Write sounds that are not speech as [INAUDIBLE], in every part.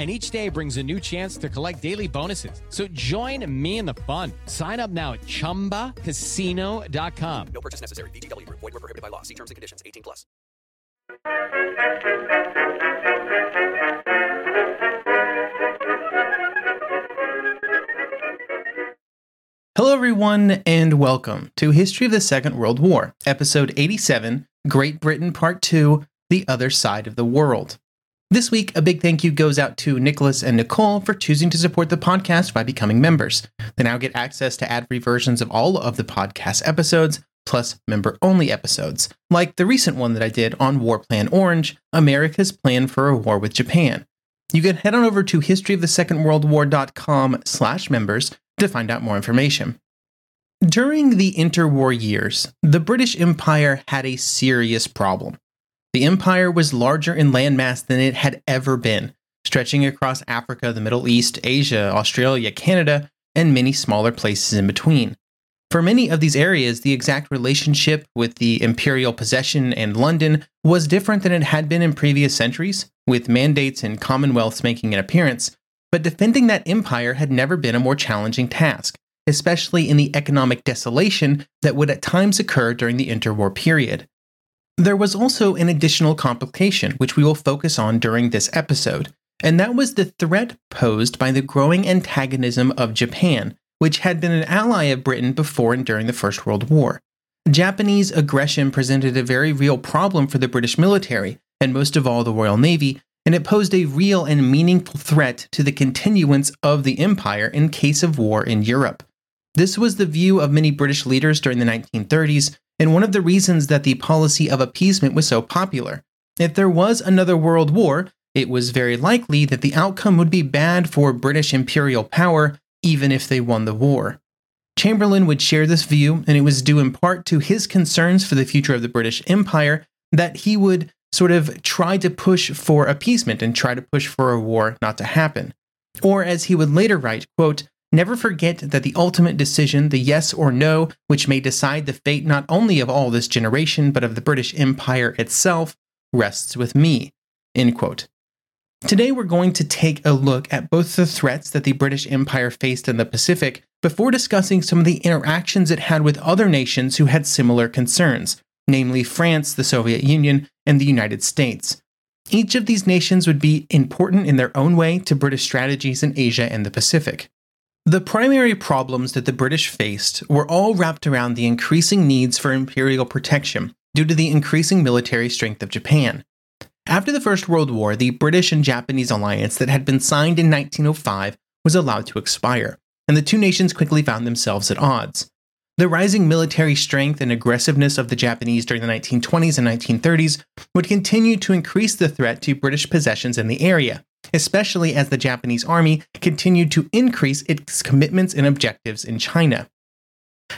and each day brings a new chance to collect daily bonuses. So join me in the fun. Sign up now at ChumbaCasino.com. No purchase necessary. VGW. Void were prohibited by law. See terms and conditions. 18 plus. Hello, everyone, and welcome to History of the Second World War, Episode 87 Great Britain Part 2 The Other Side of the World. This week, a big thank you goes out to Nicholas and Nicole for choosing to support the podcast by becoming members. They now get access to ad free versions of all of the podcast episodes, plus member only episodes, like the recent one that I did on War Plan Orange America's Plan for a War with Japan. You can head on over to historyofthesecondworldwar.com slash members to find out more information. During the interwar years, the British Empire had a serious problem. The empire was larger in landmass than it had ever been, stretching across Africa, the Middle East, Asia, Australia, Canada, and many smaller places in between. For many of these areas, the exact relationship with the imperial possession and London was different than it had been in previous centuries, with mandates and commonwealths making an appearance, but defending that empire had never been a more challenging task, especially in the economic desolation that would at times occur during the interwar period. There was also an additional complication, which we will focus on during this episode, and that was the threat posed by the growing antagonism of Japan, which had been an ally of Britain before and during the First World War. Japanese aggression presented a very real problem for the British military, and most of all the Royal Navy, and it posed a real and meaningful threat to the continuance of the empire in case of war in Europe. This was the view of many British leaders during the 1930s, and one of the reasons that the policy of appeasement was so popular. If there was another world war, it was very likely that the outcome would be bad for British imperial power, even if they won the war. Chamberlain would share this view, and it was due in part to his concerns for the future of the British Empire that he would sort of try to push for appeasement and try to push for a war not to happen. Or as he would later write, quote, Never forget that the ultimate decision, the yes or no, which may decide the fate not only of all this generation, but of the British Empire itself, rests with me. End quote. Today, we're going to take a look at both the threats that the British Empire faced in the Pacific before discussing some of the interactions it had with other nations who had similar concerns, namely France, the Soviet Union, and the United States. Each of these nations would be important in their own way to British strategies in Asia and the Pacific. The primary problems that the British faced were all wrapped around the increasing needs for imperial protection due to the increasing military strength of Japan. After the First World War, the British and Japanese alliance that had been signed in 1905 was allowed to expire, and the two nations quickly found themselves at odds. The rising military strength and aggressiveness of the Japanese during the 1920s and 1930s would continue to increase the threat to British possessions in the area, especially as the Japanese army continued to increase its commitments and objectives in China.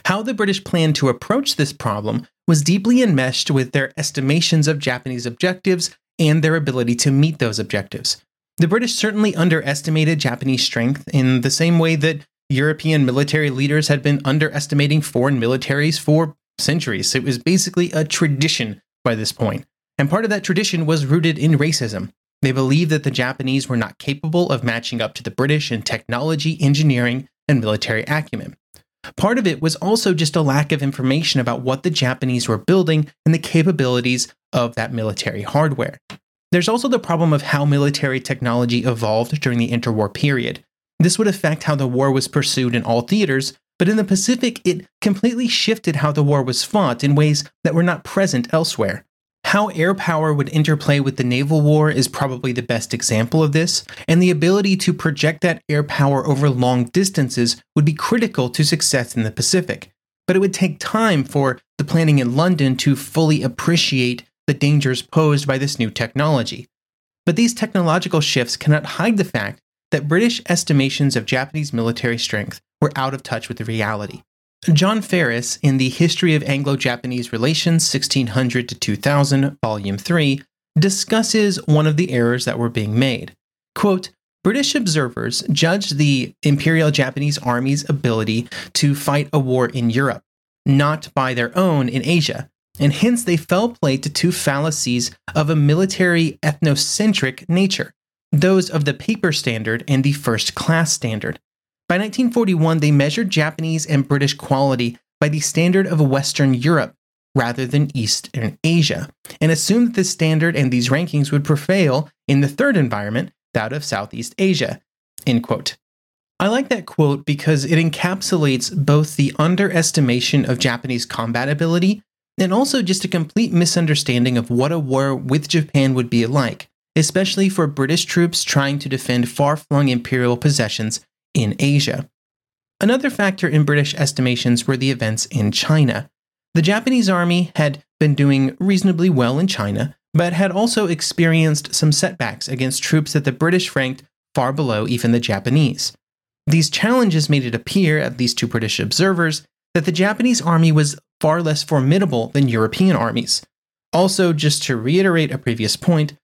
How the British planned to approach this problem was deeply enmeshed with their estimations of Japanese objectives and their ability to meet those objectives. The British certainly underestimated Japanese strength in the same way that European military leaders had been underestimating foreign militaries for centuries. It was basically a tradition by this point. And part of that tradition was rooted in racism. They believed that the Japanese were not capable of matching up to the British in technology, engineering, and military acumen. Part of it was also just a lack of information about what the Japanese were building and the capabilities of that military hardware. There's also the problem of how military technology evolved during the interwar period. This would affect how the war was pursued in all theaters, but in the Pacific, it completely shifted how the war was fought in ways that were not present elsewhere. How air power would interplay with the naval war is probably the best example of this, and the ability to project that air power over long distances would be critical to success in the Pacific. But it would take time for the planning in London to fully appreciate the dangers posed by this new technology. But these technological shifts cannot hide the fact that British estimations of Japanese military strength were out of touch with the reality. John Ferris, in the History of Anglo Japanese Relations, 1600 to 2000, Volume 3, discusses one of the errors that were being made. Quote, British observers judged the Imperial Japanese Army's ability to fight a war in Europe, not by their own in Asia, and hence they fell prey to two fallacies of a military ethnocentric nature those of the paper standard and the first class standard. By 1941, they measured Japanese and British quality by the standard of Western Europe rather than Eastern Asia, and assumed that this standard and these rankings would prevail in the third environment, that of Southeast Asia. End quote. I like that quote because it encapsulates both the underestimation of Japanese combat ability and also just a complete misunderstanding of what a war with Japan would be like, especially for British troops trying to defend far flung imperial possessions in Asia. Another factor in British estimations were the events in China. The Japanese army had been doing reasonably well in China, but had also experienced some setbacks against troops that the British ranked far below even the Japanese. These challenges made it appear, at least to British observers, that the Japanese army was far less formidable than European armies. Also, just to reiterate a previous point,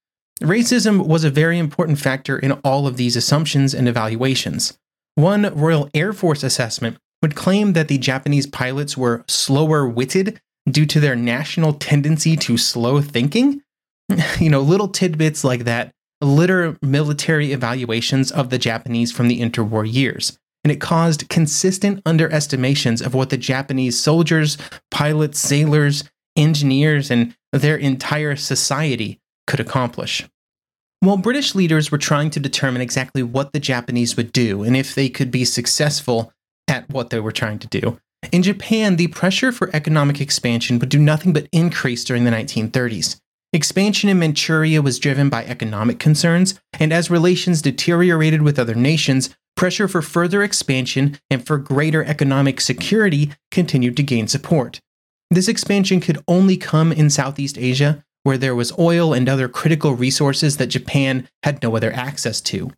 racism was a very important factor in all of these assumptions and evaluations. One Royal Air Force assessment would claim that the Japanese pilots were slower witted due to their national tendency to slow thinking. [LAUGHS] You know, little tidbits like that litter military evaluations of the Japanese from the interwar years, and it caused consistent underestimations of what the Japanese soldiers, pilots, sailors, engineers, and their entire society could accomplish. While British leaders were trying to determine exactly what the Japanese would do and if they could be successful at what they were trying to do, in Japan, the pressure for economic expansion would do nothing but increase during the 1930s. Expansion in Manchuria was driven by economic concerns, and as relations deteriorated with other nations, pressure for further expansion and for greater economic security continued to gain support. This expansion could only come in Southeast Asia, where there was oil and other critical resources that Japan had no other access to.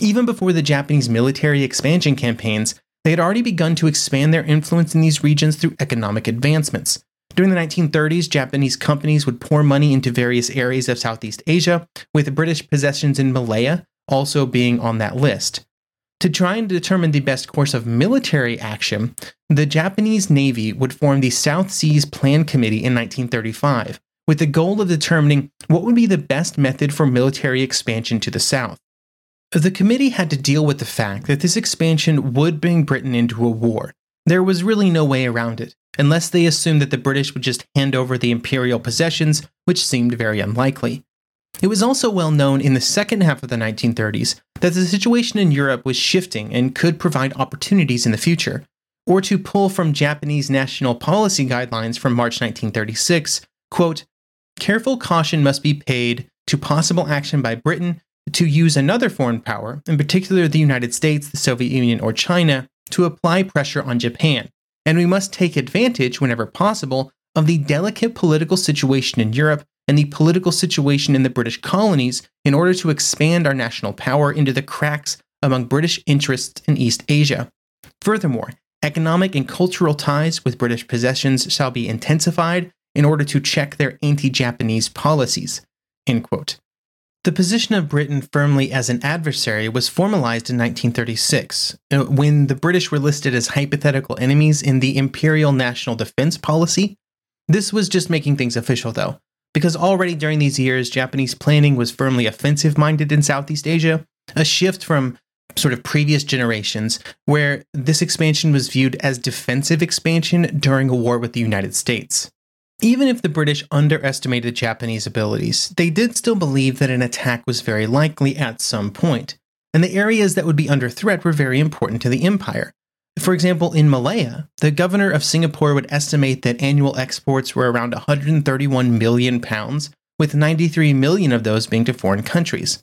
Even before the Japanese military expansion campaigns, they had already begun to expand their influence in these regions through economic advancements. During the 1930s, Japanese companies would pour money into various areas of Southeast Asia, with British possessions in Malaya also being on that list. To try and determine the best course of military action, the Japanese Navy would form the South Seas Plan Committee in 1935, with the goal of determining what would be the best method for military expansion to the south. The committee had to deal with the fact that this expansion would bring Britain into a war. There was really no way around it unless they assumed that the British would just hand over the imperial possessions, which seemed very unlikely. It was also well known in the second half of the 1930s that the situation in Europe was shifting and could provide opportunities in the future. Or to pull from Japanese national policy guidelines from March 1936, quote, careful caution must be paid to possible action by Britain to use another foreign power, in particular the United States, the Soviet Union, or China, to apply pressure on Japan, and we must take advantage, whenever possible, of the delicate political situation in Europe and the political situation in the British colonies in order to expand our national power into the cracks among British interests in East Asia. Furthermore, economic and cultural ties with British possessions shall be intensified in order to check their anti Japanese policies. The position of Britain firmly as an adversary was formalized in 1936, uh, when the British were listed as hypothetical enemies in the Imperial National Defense Policy. This was just making things official, though, because already during these years, Japanese planning was firmly offensive minded in Southeast Asia, a shift from sort of previous generations where this expansion was viewed as defensive expansion during a war with the United States. Even if the British underestimated Japanese abilities, they did still believe that an attack was very likely at some point, and the areas that would be under threat were very important to the empire. For example, in Malaya, the governor of Singapore would estimate that annual exports were around 131 million pounds, with 93 million of those being to foreign countries.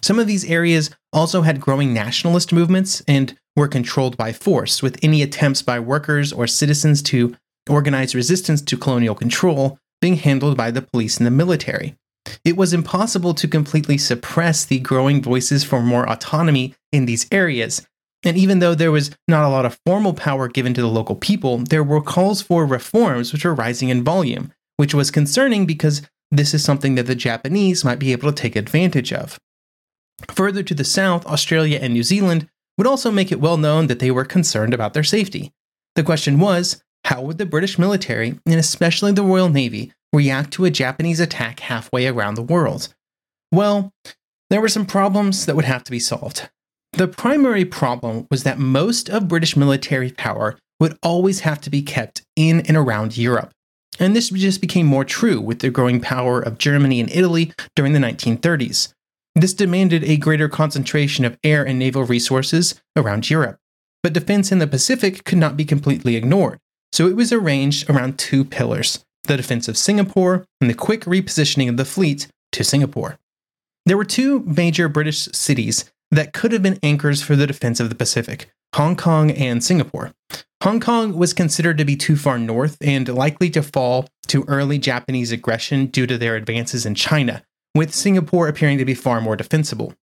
Some of these areas also had growing nationalist movements and were controlled by force, with any attempts by workers or citizens to organized resistance to colonial control being handled by the police and the military. It was impossible to completely suppress the growing voices for more autonomy in these areas, And even though there was not a lot of formal power given to the local people, there were calls for reforms which were rising in volume, which was concerning because this is something that the Japanese might be able to take advantage of. Further to the south, Australia and New Zealand would also make it well known that they were concerned about their safety. The question was how would the British military, and especially the Royal Navy, react to a Japanese attack halfway around the world? Well, there were some problems that would have to be solved. The primary problem was that most of British military power would always have to be kept in and around Europe. And this just became more true with the growing power of Germany and Italy during the 1930s. This demanded a greater concentration of air and naval resources around Europe. But defense in the Pacific could not be completely ignored, so it was arranged around two pillars the defense of Singapore and the quick repositioning of the fleet to Singapore. There were two major British cities that could have been anchors for the defense of the Pacific Hong Kong and Singapore. Hong Kong was considered to be too far north and likely to fall to early Japanese aggression due to their advances in China, with Singapore appearing to be far more defensible.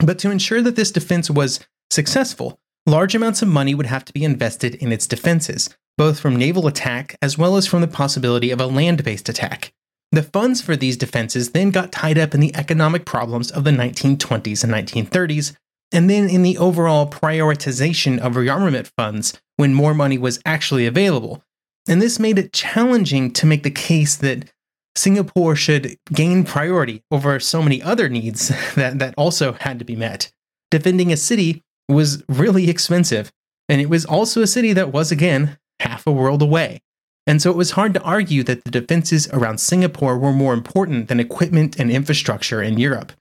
But to ensure that this defense was successful, large amounts of money would have to be invested in its defenses, both from naval attack as well as from the possibility of a land based attack. The funds for these defenses then got tied up in the economic problems of the 1920s and 1930s, and then in the overall prioritization of rearmament funds when more money was actually available. And this made it challenging to make the case that Singapore should gain priority over so many other needs [LAUGHS] that, that also had to be met. Defending a city was really expensive, and it was also a city that was, again, half a world away and so it was hard to argue that the defenses around Singapore were more important than equipment and infrastructure in Europe.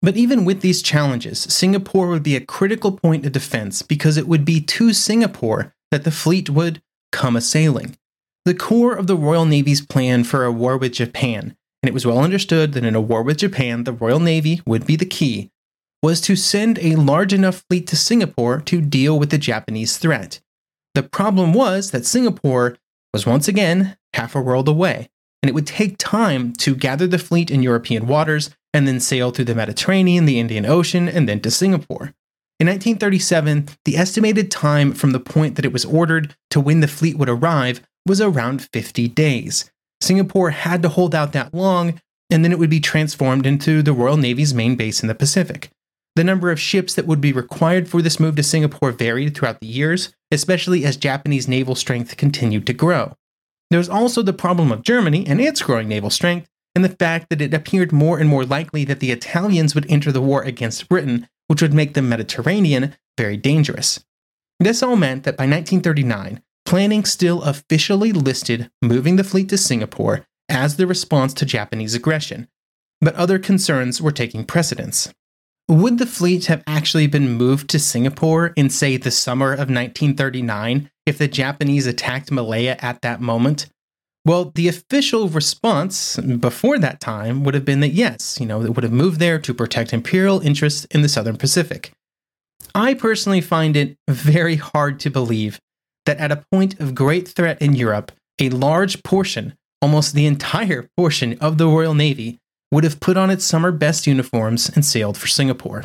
But even with these challenges, Singapore would be a critical point of defense because it would be to Singapore that the fleet would come a sailing. The core of the Royal Navy's plan for a war with Japan, and it was well understood that in a war with Japan, the Royal Navy would be the key, was to send a large enough fleet to Singapore to deal with the Japanese threat. The problem was that Singapore was once again half a world away, and it would take time to gather the fleet in European waters and then sail through the Mediterranean, the Indian Ocean, and then to Singapore. In 1937, the estimated time from the point that it was ordered to when the fleet would arrive was around 50 days. Singapore had to hold out that long, and then it would be transformed into the Royal Navy's main base in the Pacific. The number of ships that would be required for this move to Singapore varied throughout the years, especially as Japanese naval strength continued to grow. There was also the problem of Germany and its growing naval strength, and the fact that it appeared more and more likely that the Italians would enter the war against Britain, which would make the Mediterranean very dangerous. This all meant that by 1939, planning still officially listed moving the fleet to Singapore as the response to Japanese aggression, but other concerns were taking precedence. Would the fleet have actually been moved to Singapore in, say, the summer of 1939 if the Japanese attacked Malaya at that moment? Well, the official response before that time would have been that yes, you know, it would have moved there to protect imperial interests in the Southern Pacific. I personally find it very hard to believe that at a point of great threat in Europe, a large portion, almost the entire portion of the Royal Navy, would have put on its summer best uniforms and sailed for Singapore.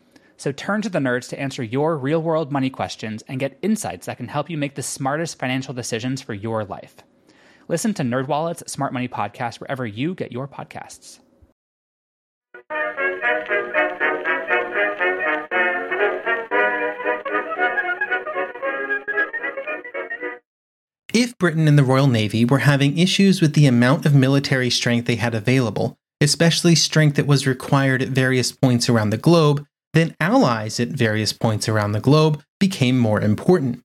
So turn to the nerds to answer your real world money questions and get insights that can help you make the smartest financial decisions for your life. Listen to NerdWallet's Smart Money Podcast wherever you get your podcasts. If Britain and the Royal Navy were having issues with the amount of military strength they had available, especially strength that was required at various points around the globe, then allies at various points around the globe became more important.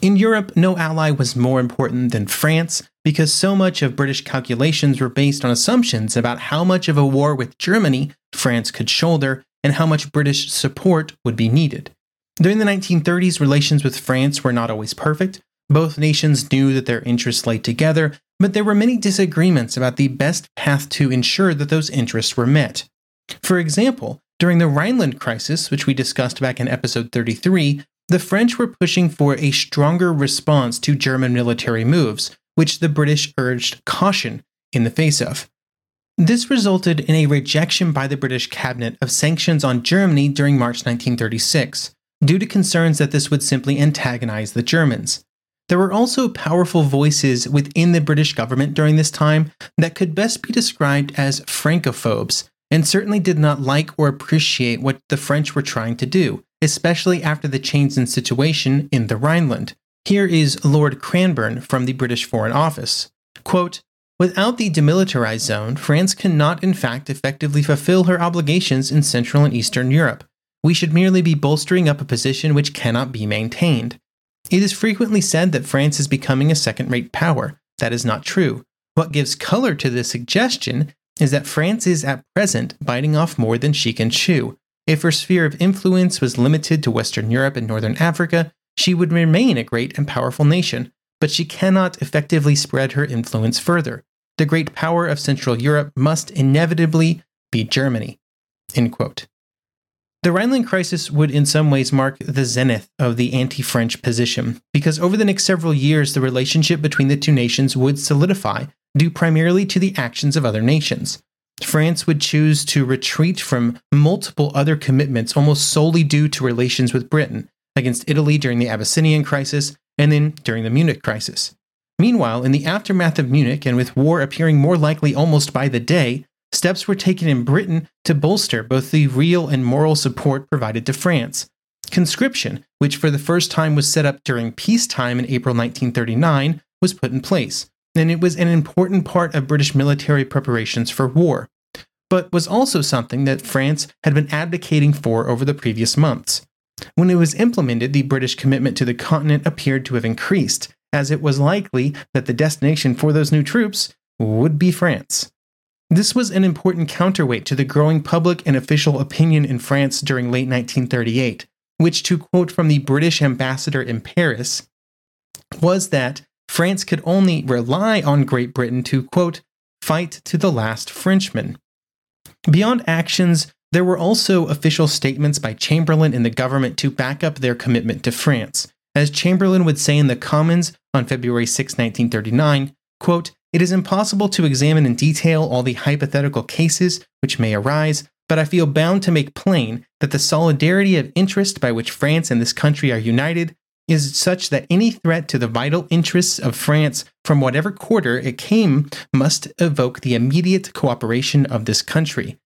In Europe, no ally was more important than France because so much of British calculations were based on assumptions about how much of a war with Germany France could shoulder and how much British support would be needed. During the 1930s, relations with France were not always perfect, both nations knew that their interests lay together, but there were many disagreements about the best path to ensure that those interests were met. For example, during the Rhineland crisis, which we discussed back in episode 33, the French were pushing for a stronger response to German military moves, which the British urged caution in the face of. This resulted in a rejection by the British cabinet of sanctions on Germany during March 1936, due to concerns that this would simply antagonize the Germans. There were also powerful voices within the British government during this time that could best be described as Francophobes, and certainly did not like or appreciate what the French were trying to do, especially after the change in situation in the Rhineland. Here is Lord Cranborne from the British Foreign Office. Quote, Without the demilitarized zone, France cannot in fact effectively fulfill her obligations in Central and Eastern Europe. We should merely be bolstering up a position which cannot be maintained. It is frequently said that France is becoming a second rate power. That is not true. What gives color to this suggestion is that France is at present biting off more than she can chew. If her sphere of influence was limited to Western Europe and Northern Africa, she would remain a great and powerful nation, but she cannot effectively spread her influence further. The great power of Central Europe must inevitably be Germany. End quote. The Rhineland crisis would in some ways mark the zenith of the anti French position, because over the next several years, the relationship between the two nations would solidify, due primarily to the actions of other nations. France would choose to retreat from multiple other commitments almost solely due to relations with Britain, against Italy during the Abyssinian crisis, and then during the Munich crisis. Meanwhile, in the aftermath of Munich, and with war appearing more likely almost by the day, steps were taken in Britain to bolster both the real and moral support provided to France. Conscription, which for the first time was set up during peacetime in April 1939, was put in place, and it was an important part of British military preparations for war, but was also something that France had been advocating for over the previous months. When it was implemented, the British commitment to the continent appeared to have increased, as it was likely that the destination for those new troops would be France. This was an important counterweight to the growing public and official opinion in France during late 1938, which, to quote from the British ambassador in Paris, was that France could only rely on Great Britain to, quote, fight to the last Frenchman. Beyond actions, there were also official statements by Chamberlain and the government to back up their commitment to France. As Chamberlain would say in the Commons on February 6, 1939, quote, it is impossible to examine in detail all the hypothetical cases which may arise, but I feel bound to make plain that the solidarity of interest by which France and this country are united is such that any threat to the vital interests of France from whatever quarter it came must evoke the immediate cooperation of this country.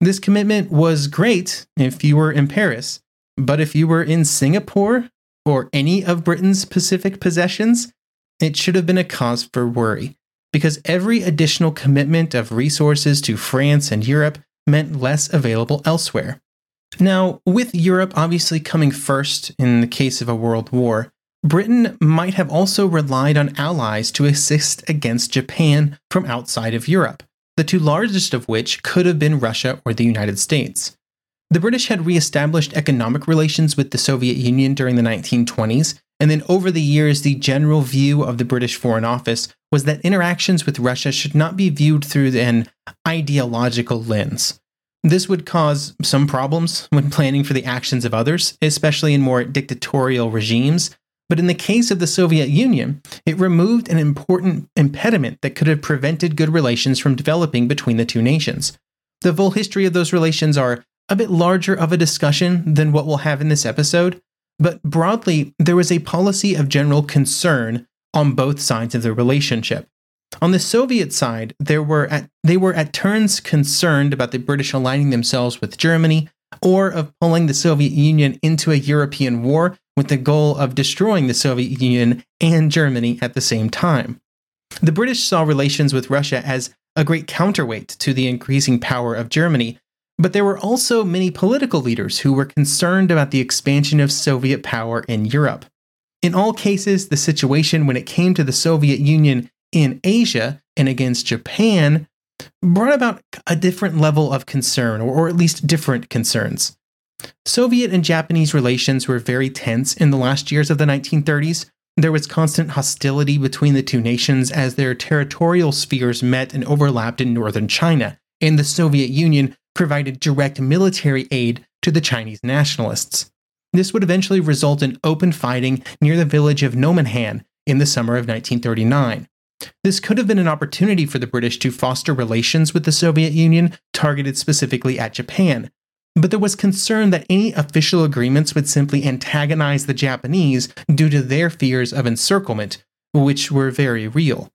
This commitment was great if you were in Paris, but if you were in Singapore or any of Britain's Pacific possessions, it should have been a cause for worry, because every additional commitment of resources to France and Europe meant less available elsewhere. Now, with Europe obviously coming first in the case of a world war, Britain might have also relied on allies to assist against Japan from outside of Europe, the two largest of which could have been Russia or the United States. The British had re established economic relations with the Soviet Union during the 1920s and then over the years, the general view of the British Foreign Office was that interactions with Russia should not be viewed through an ideological lens. This would cause some problems when planning for the actions of others, especially in more dictatorial regimes. But in the case of the Soviet Union, it removed an important impediment that could have prevented good relations from developing between the two nations. The full history of those relations are a bit larger of a discussion than what we'll have in this episode, but broadly, there was a policy of general concern on both sides of the relationship. On the Soviet side, there were at, they were at turns concerned about the British aligning themselves with Germany or of pulling the Soviet Union into a European war with the goal of destroying the Soviet Union and Germany at the same time. The British saw relations with Russia as a great counterweight to the increasing power of Germany, but there were also many political leaders who were concerned about the expansion of Soviet power in Europe. In all cases, the situation when it came to the Soviet Union in Asia and against Japan brought about a different level of concern, or, at least different concerns. Soviet and Japanese relations were very tense in the last years of the 1930s. There was constant hostility between the two nations as their territorial spheres met and overlapped in northern China, and the Soviet Union provided direct military aid to the Chinese nationalists. This would eventually result in open fighting near the village of Nomonhan in the summer of 1939. This could have been an opportunity for the British to foster relations with the Soviet Union targeted specifically at Japan. But there was concern that any official agreements would simply antagonize the Japanese due to their fears of encirclement, which were very real.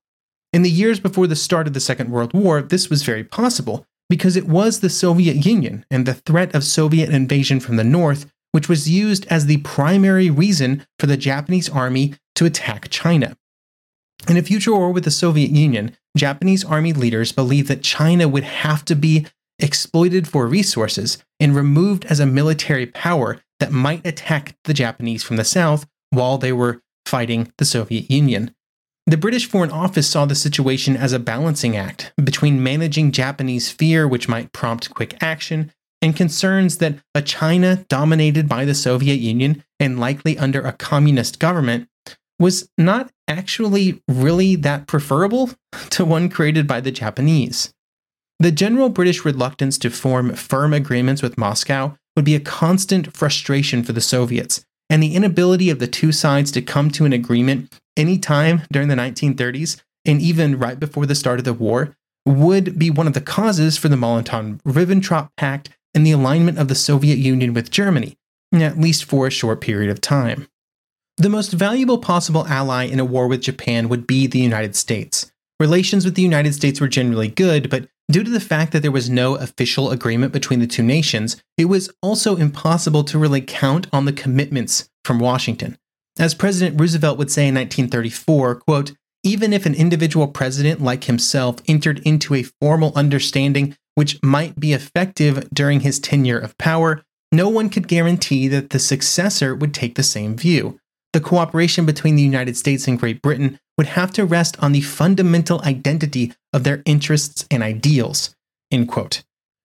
In the years before the start of the Second World War, this was very possible, because it was the Soviet Union and the threat of Soviet invasion from the north which was used as the primary reason for the Japanese army to attack China. In a future war with the Soviet Union, Japanese army leaders believed that China would have to be exploited for resources and removed as a military power that might attack the Japanese from the south while they were fighting the Soviet Union. The British Foreign Office saw the situation as a balancing act between managing Japanese fear, which might prompt quick action, and concerns that a China dominated by the Soviet Union and likely under a communist government was not actually really that preferable [LAUGHS] to one created by the Japanese. The general British reluctance to form firm agreements with Moscow would be a constant frustration for the Soviets, and the inability of the two sides to come to an agreement any time during the 1930s and even right before the start of the war would be one of the causes for the Molotov Ribbentrop Pact and the alignment of the Soviet Union with Germany, at least for a short period of time. The most valuable possible ally in a war with Japan would be the United States. Relations with the United States were generally good, but due to the fact that there was no official agreement between the two nations, it was also impossible to really count on the commitments from Washington. As President Roosevelt would say in 1934, quote, even if an individual president like himself entered into a formal understanding which might be effective during his tenure of power, no one could guarantee that the successor would take the same view. The cooperation between the United States and Great Britain would have to rest on the fundamental identity of their interests and ideals.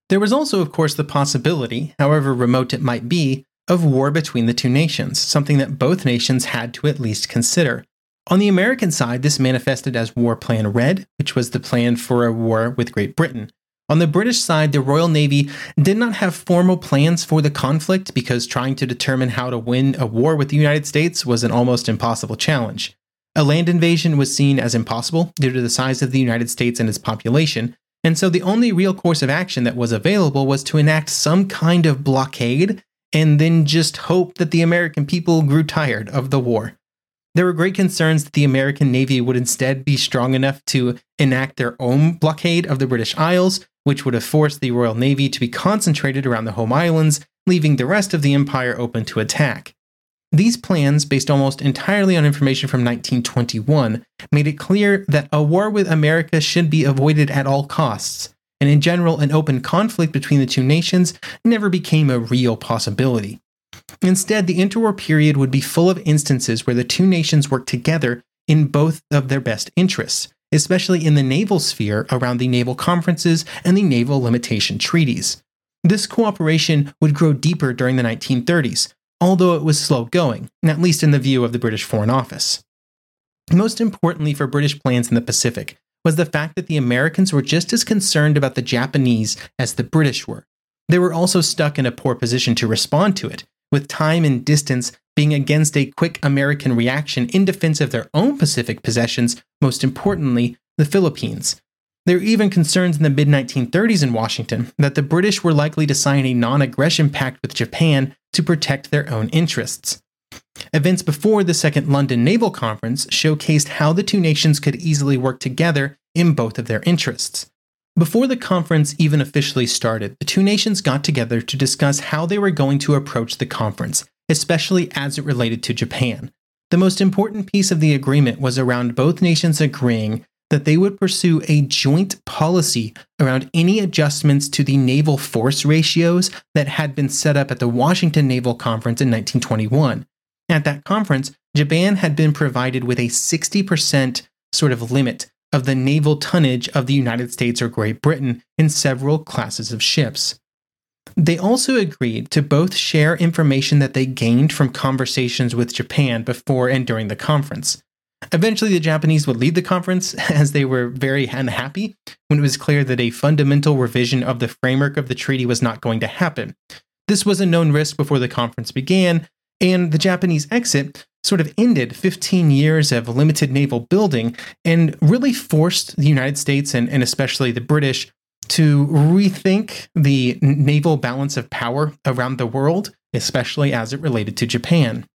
There was also, of course, the possibility, however remote it might be, of war between the two nations, something that both nations had to at least consider. On the American side, this manifested as War Plan Red, which was the plan for a war with Great Britain. On the British side, the Royal Navy did not have formal plans for the conflict because trying to determine how to win a war with the United States was an almost impossible challenge. A land invasion was seen as impossible due to the size of the United States and its population, and so the only real course of action that was available was to enact some kind of blockade and then just hope that the American people grew tired of the war. There were great concerns that the American Navy would instead be strong enough to enact their own blockade of the British Isles, which would have forced the Royal Navy to be concentrated around the home islands, leaving the rest of the empire open to attack. These plans, based almost entirely on information from 1921, made it clear that a war with America should be avoided at all costs, and in general, an open conflict between the two nations never became a real possibility. Instead, the interwar period would be full of instances where the two nations worked together in both of their best interests, especially in the naval sphere around the naval conferences and the naval limitation treaties. This cooperation would grow deeper during the 1930s, although it was slow going, at least in the view of the British Foreign Office. Most importantly for British plans in the Pacific was the fact that the Americans were just as concerned about the Japanese as the British were. they were also stuck in a poor position to respond to it, with time and distance being against a quick American reaction in defense of their own Pacific possessions, most importantly, the Philippines. There were even concerns in the mid 1930s in Washington that the British were likely to sign a non aggression pact with Japan to protect their own interests. Events before the Second London Naval Conference showcased how the two nations could easily work together in both of their interests. Before the conference even officially started, the two nations got together to discuss how they were going to approach the conference, especially as it related to Japan. The most important piece of the agreement was around both nations agreeing that they would pursue a joint policy around any adjustments to the naval force ratios that had been set up at the Washington Naval Conference in 1921. At that conference, Japan had been provided with a 60% sort of limit of the naval tonnage of the United States or Great Britain in several classes of ships. They also agreed to both share information that they gained from conversations with Japan before and during the conference. Eventually, the Japanese would lead the conference [LAUGHS] as they were very unhappy when it was clear that a fundamental revision of the framework of the treaty was not going to happen. This was a known risk before the conference began, and the Japanese exit sort of ended 15 years of limited naval building and really forced the United States and, and especially the British to rethink the naval balance of power around the world, especially as it related to Japan.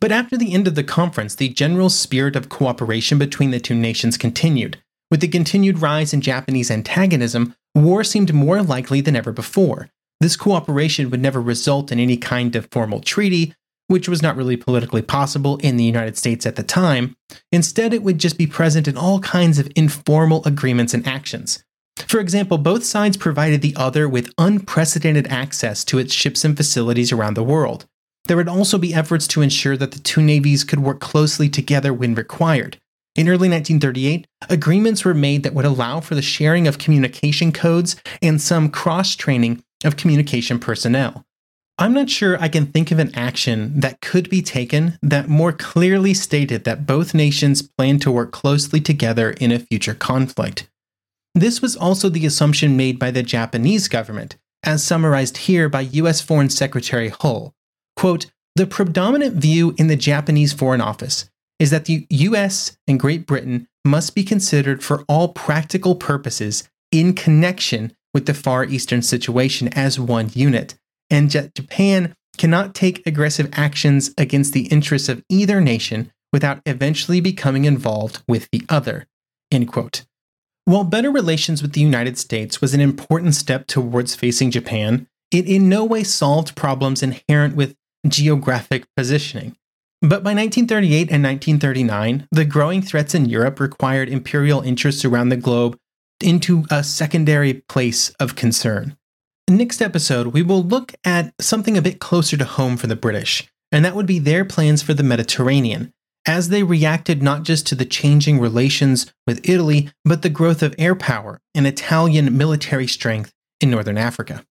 But after the end of the conference, the general spirit of cooperation between the two nations continued. With the continued rise in Japanese antagonism, war seemed more likely than ever before. This cooperation would never result in any kind of formal treaty, which was not really politically possible in the United States at the time. Instead, it would just be present in all kinds of informal agreements and actions. For example, both sides provided the other with unprecedented access to its ships and facilities around the world. There would also be efforts to ensure that the two navies could work closely together when required. In early 1938, agreements were made that would allow for the sharing of communication codes and some cross training of communication personnel. I'm not sure I can think of an action that could be taken that more clearly stated that both nations plan to work closely together in a future conflict. This was also the assumption made by the Japanese government, as summarized here by US Foreign Secretary Hull. Quote, the predominant view in the Japanese Foreign Office is that the US and Great Britain must be considered for all practical purposes in connection with the Far Eastern situation as one unit and Japan cannot take aggressive actions against the interests of either nation without eventually becoming involved with the other. End quote. While better relations with the United States was an important step towards facing Japan, it in no way solved problems inherent with geographic positioning. But by 1938 and 1939, the growing threats in Europe required imperial interests around the globe into a secondary place of concern. Next episode, we will look at something a bit closer to home for the British, and that would be their plans for the Mediterranean, as they reacted not just to the changing relations with Italy, but the growth of air power and Italian military strength in northern Africa.